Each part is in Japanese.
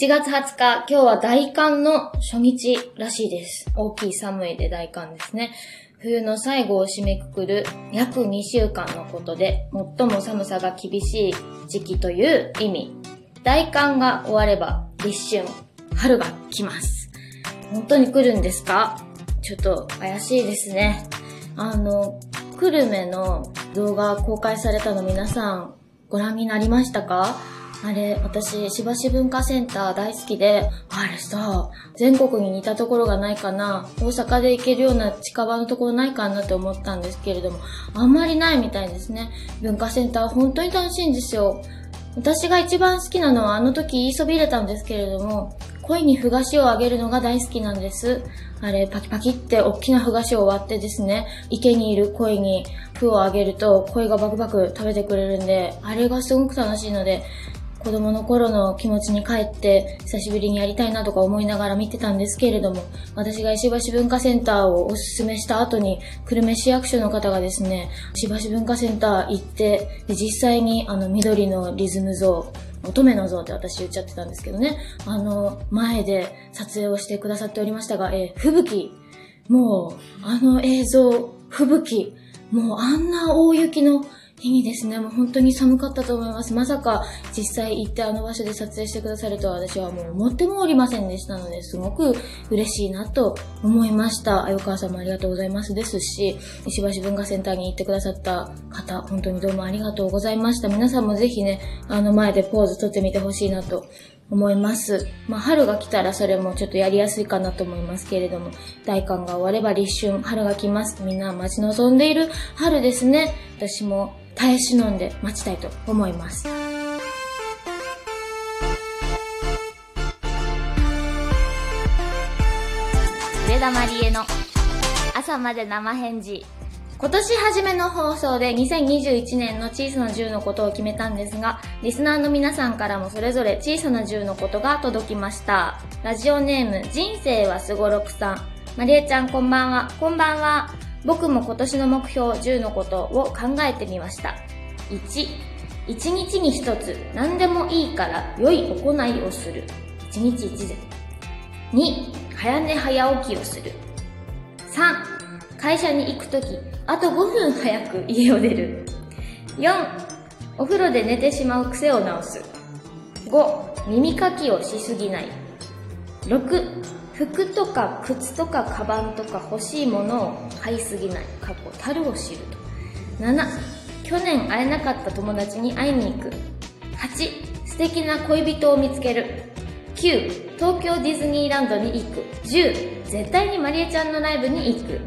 1月20日、今日は大寒の初日らしいです。大きい寒いで大寒ですね。冬の最後を締めくくる約2週間のことで、最も寒さが厳しい時期という意味。大寒が終われば立春、春が来ます。本当に来るんですか？ちょっと怪しいですね。あの、久留米の動画公開されたの皆さんご覧になりましたか？あれ、私、しばし文化センター大好きで、あれさ、全国に似たところがないかな、大阪で行けるような近場のところないかなって思ったんですけれども、あんまりないみたいですね。文化センター本当に楽しいんですよ。私が一番好きなのはあの時言いそびれたんですけれども、恋にふ菓子をあげるのが大好きなんです。あれ、パキパキって大きなふ菓子を割ってですね、池にいる鯉にふをあげると鯉がバクバク食べてくれるんで、あれがすごく楽しいので、子供の頃の気持ちに帰って久しぶりにやりたいなとか思いながら見てたんですけれども、私が石橋文化センターをおすすめした後に、久留米市役所の方がですね、石橋文化センター行って、で実際にあの緑のリズム像、乙女の像って私言っちゃってたんですけどね、あの前で撮影をしてくださっておりましたが、えー吹雪、もうあの映像、吹雪、もうあんな大雪の日にですね、もう本当に寒かったと思います。まさか実際行ってあの場所で撮影してくださるとは私はもう思ってもおりませんでしたので、すごく嬉しいなと思いました。あよかさんもありがとうございますですし、石橋文化センターに行ってくださった方、本当にどうもありがとうございました。皆さんもぜひね、あの前でポーズ撮ってみてほしいなと思います。まあ、春が来たらそれもちょっとやりやすいかなと思いますけれども、大寒が終われば立春、春が来ます。みんな待ち望んでいる春ですね。私も耐え忍んで待ちたいと思います。上田まりえの朝まで生返事。今年初めの放送で2021年の小さな10のことを決めたんですが、リスナーの皆さんからもそれぞれ小さな10のことが届きました。ラジオネーム、人生はすごろくさん。まりえちゃんこんばんは。こんばんは。僕も今年の目標10のことを考えてみました。1、1日に1つ何でもいいから良い行いをする。1日1善。2、早寝早起きをする。3、会社に行くとき、あと5分早く家を出る。4、お風呂で寝てしまう癖を直す。5、耳かきをしすぎない。6、服とか靴とかカバンとか欲しいものを買いすぎない。過去、樽を知ると。7、去年会えなかった友達に会いに行く。8、素敵な恋人を見つける。9、東京ディズニーランドに行く。10、絶対にマリエちゃんのライブに行く。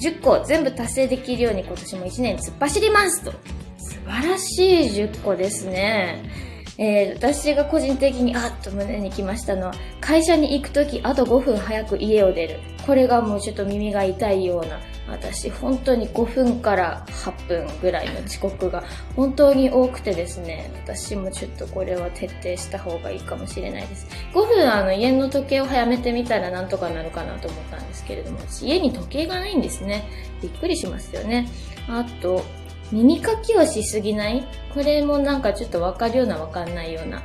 10個全部達成できるように今年も1年突っ走りますと。素晴らしい10個ですね。えー、私が個人的にあっと胸にきましたのは、会社に行くときあと5分早く家を出る。これがもうちょっと耳が痛いような、私本当に5分から8分ぐらいの遅刻が本当に多くてですね、私もちょっとこれは徹底した方がいいかもしれないです。5分あの家の時計を早めてみたらなんとかなるかなと思ったんですけれども、私家に時計がないんですね。びっくりしますよね。あと、耳かきをしすぎない？これもなんかちょっとわかるようなわかんないような。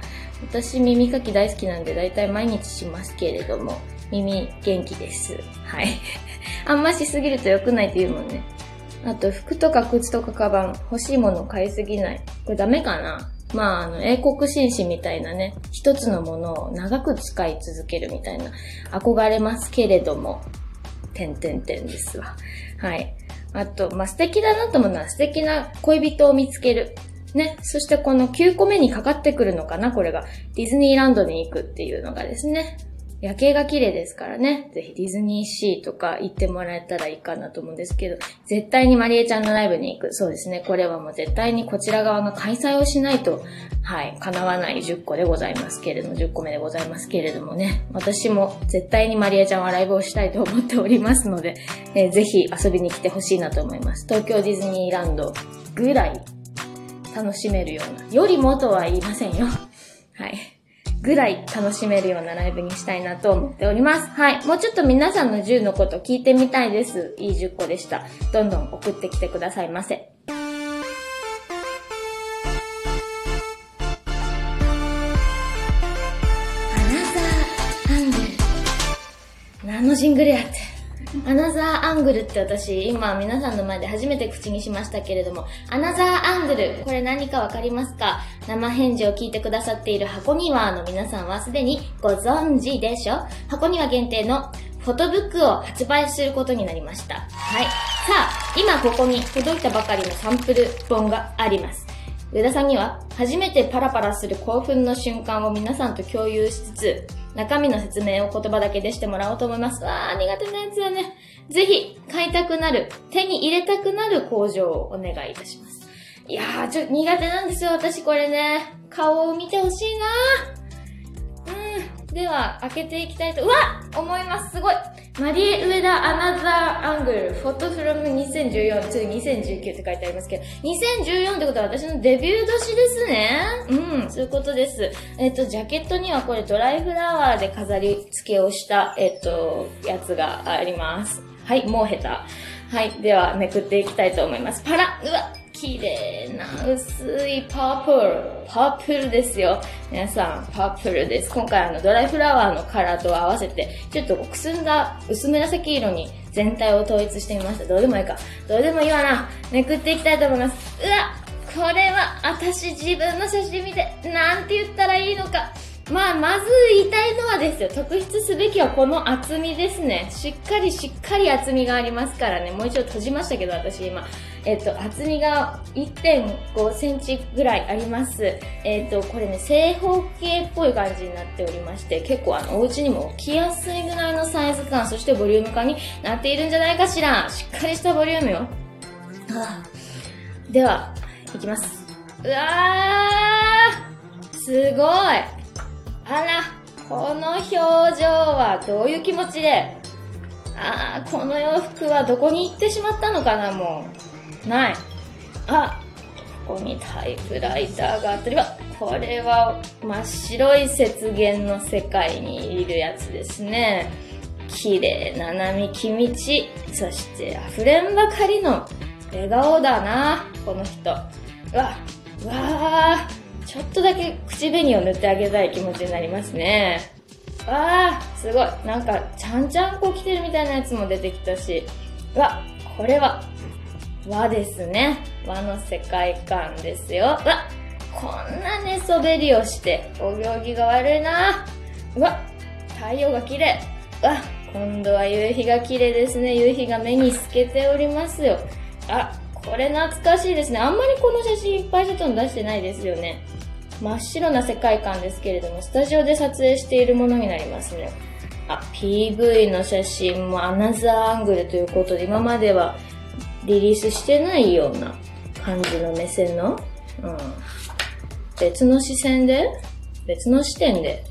私耳かき大好きなんでだいたい毎日しますけれども、耳元気です。はい。あんましすぎると良くないって言うもんね。あと服とか靴とかカバン欲しいもの買いすぎない。これダメかな？まあ、あの、英国紳士みたいなね、一つのものを長く使い続けるみたいな、憧れますけれども、点々点ですわ。はい。あと、まあ、素敵だなと思うのは素敵な恋人を見つける。ね。そしてこの9個目にかかってくるのかなこれが。ディズニーランドに行くっていうのがですね。夜景が綺麗ですからね。ぜひディズニーシーとか行ってもらえたらいいかなと思うんですけど、絶対にマリエちゃんのライブに行く。そうですね。これはもう絶対にこちら側が開催をしないと、はい、叶わない10個でございますけれども、10個目でございますけれどもね。私も絶対にマリエちゃんはライブをしたいと思っておりますので、えーぜひ遊びに来てほしいなと思います。東京ディズニーランドぐらい楽しめるような、よりもとは言いませんよ。はい。ぐらい楽しめるようなライブにしたいなと思っております。はい。もうちょっと皆さんの10のこと聞いてみたいです。いい10個でした。どんどん送ってきてくださいませ。何のジングルやって。アナザーアングルって私、今皆さんの前で初めて口にしましたけれども、アナザーアングル、これ何かわかりますか？生返事を聞いてくださっている箱庭の皆さんはすでにご存知でしょ？箱庭限定のフォトブックを発売することになりました。はい。さあ、今ここに届いたばかりのサンプル本があります。上田さんには初めてパラパラする興奮の瞬間を皆さんと共有しつつ、中身の説明を言葉だけでしてもらおうと思います。わー、苦手なやつだね。ぜひ、買いたくなる、手に入れたくなる工場をお願いいたします。いやー、ちょっと苦手なんですよ、私これね。顔を見てほしいなー。では、開けていきたいと、うわ思います。すごい。マリエ・ウエダ・アナザー・アングル、フォトフロム2014、次2019って書いてありますけど、2014ってことは私のデビュー年ですね。うん、そういうことです。えっ、と、ジャケットにはこれドライフラワーで飾り付けをした、えっ、と、やつがあります。はい、もう下手。はい、ではめくっていきたいと思います。パラうわ綺麗な薄いパープル。パープルですよ。皆さん、パープルです。今回あのドライフラワーのカラーと合わせて、ちょっとくすんだ薄紫色に全体を統一してみました。どうでもいいか。どうでもいいわな。めくっていきたいと思います。うわこれは、私自分の写真見て、なんて言ったらいいのか。まあ、まず言いたいのはですよ、特筆すべきはこの厚みですね。しっかりしっかり厚みがありますからね。もう一度閉じましたけど、私今。えっと、厚みが1.5センチぐらいあります。えっと、これね、正方形っぽい感じになっておりまして、結構あの、お家にも置きやすいぐらいのサイズ感、そしてボリューム感になっているんじゃないかしら。しっかりしたボリュームよ。はあ、では、いきます。うわーすごいあら、この表情はどういう気持ちで、ああ、この洋服はどこに行ってしまったのかな、もう。ない。あ、ここにタイプライターがあったりは、これは真っ白い雪原の世界にいるやつですね。綺麗な並木道、そして溢れんばかりの笑顔だな、この人。うわ、うわ、ちょっとだけ口紅を塗ってあげたい気持ちになりますね。わー、すごい。なんか、ちゃんちゃんこ着てるみたいなやつも出てきたし。うわ、これは、和ですね。和の世界観ですよ。うわ、こんな寝そべりをして、お行儀が悪いな。うわ、太陽が綺麗。うわ、今度は夕日が綺麗ですね。夕日が目に透けておりますよ。あ、これ懐かしいですね。あんまりこの写真いっぱいちょっと出してないですよね。真っ白な世界観ですけれども、スタジオで撮影しているものになりますね。あ、PV の写真もアナザーアングルということで、今まではリリースしてないような感じの目線の、うん、別の視線で、別の視点で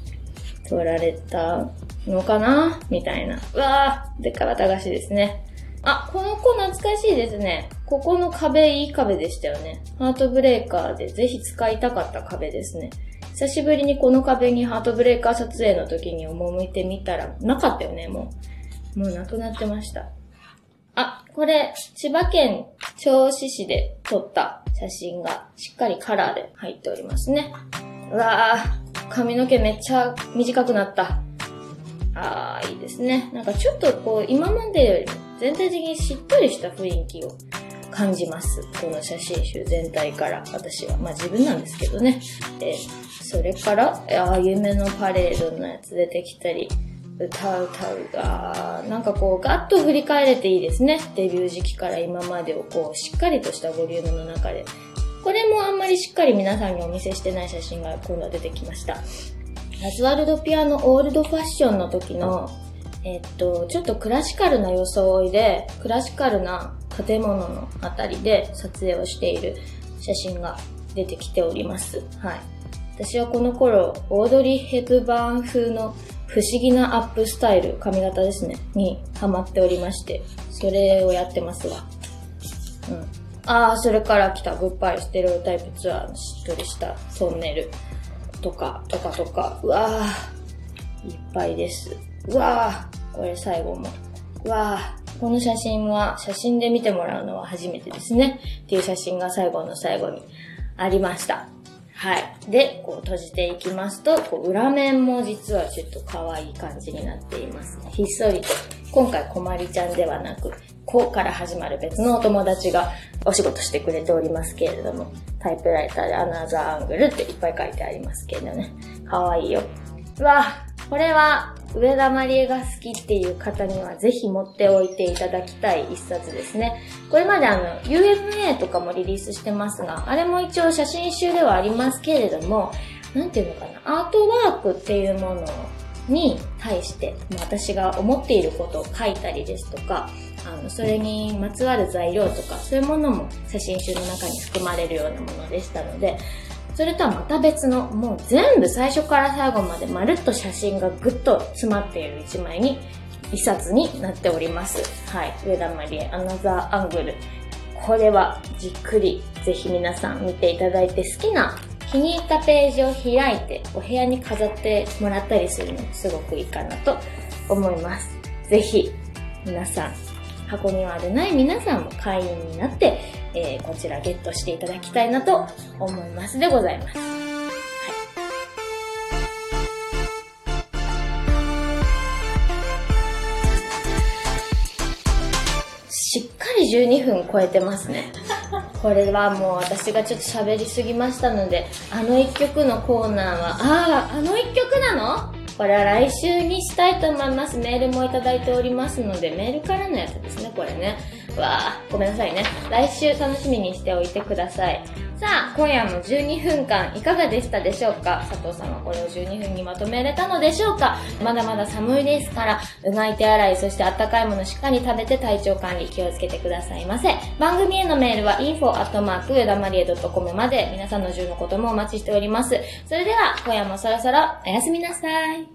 撮られたのかなみたいな。うわぁ、でっかばたがしですね。あ、この子懐かしいですね。ここの壁いい壁でしたよね。ハートブレーカーでぜひ使いたかった壁ですね。久しぶりにこの壁にハートブレーカー撮影の時に赴いてみたら、なかったよね、もう。もうなくなってました。あ、これ、千葉県銚子市で撮った写真がしっかりカラーで入っておりますね。うわぁ、髪の毛めっちゃ短くなった。あー、いいですね。なんかちょっとこう、今までよりも全体的にしっとりした雰囲気を感じます。この写真集全体から、私は。まあ自分なんですけどね。えそれから、ああ夢のパレードのやつ出てきたり、歌う歌うが、なんかこう、ガッと振り返れていいですね。デビュー時期から今までをこう、しっかりとしたボリュームの中で。これもあんまりしっかり皆さんにお見せしてない写真が今度は出てきました。ラズワルドピアノオールドファッションの時のえっと、ちょっとクラシカルな装いで、クラシカルな建物のあたりで撮影をしている写真が出てきております。はい。私はこの頃、オードリー・ヘプバーン風の不思議なアップスタイル、髪型ですね、にハマっておりまして、それをやってますわ。うん。ああ、それから来たグッバイステレオタイプツアーのしっとりしたトンネルとか、とかとか、うわあ、いっぱいです。うわあ、これ最後も。うわあ、この写真は写真で見てもらうのは初めてですね。っていう写真が最後の最後にありました。はい。で、こう閉じていきますと、こう裏面も実はちょっと可愛い感じになっていますね。ひっそりと。今回こまりちゃんではなく、こうから始まる別のお友達がお仕事してくれておりますけれども、タイプライターでアナザーアングルっていっぱい書いてありますけどね。可愛いよ。うわこれは上田まりえが好きっていう方にはぜひ持っておいていただきたい一冊ですね。これまであの UMA とかもリリースしてますが、あれも一応写真集ではありますけれども、なんていうのかな、アートワークっていうものに対して、私が思っていることを書いたりですとか、あの、それにまつわる材料とか、そういうものも写真集の中に含まれるようなものでしたので、それとはまた別の、もう全部最初から最後までまるっと写真がぐっと詰まっている一枚に、一冊になっております。はい。上田まりえアナザーアングル。これはじっくりぜひ皆さん見ていただいて好きな気に入ったページを開いてお部屋に飾ってもらったりするのすごくいいかなと思います。ぜひ皆さん、箱庭でない皆さんも会員になってえー、こちらゲットしていただきたいなと思いますでございます。はい。しっかり12分超えてますね。これはもう私がちょっと喋りすぎましたので、あの一曲のコーナーは、ああ、あの一曲なの？これは来週にしたいと思います。メールもいただいておりますので、メールからのやつですね、これね。わあ、ごめんなさいね。来週楽しみにしておいてください。さあ、今夜も12分間いかがでしたでしょうか？佐藤さんはこれを12分にまとめれたのでしょうか？まだまだ寒いですから、うがい手洗い、そしてあったかいものしっかり食べて体調管理気をつけてくださいませ。番組へのメールは info@ 上田まりえ .com まで皆さんの10のこともお待ちしております。それでは、今夜もそろそろおやすみなさい。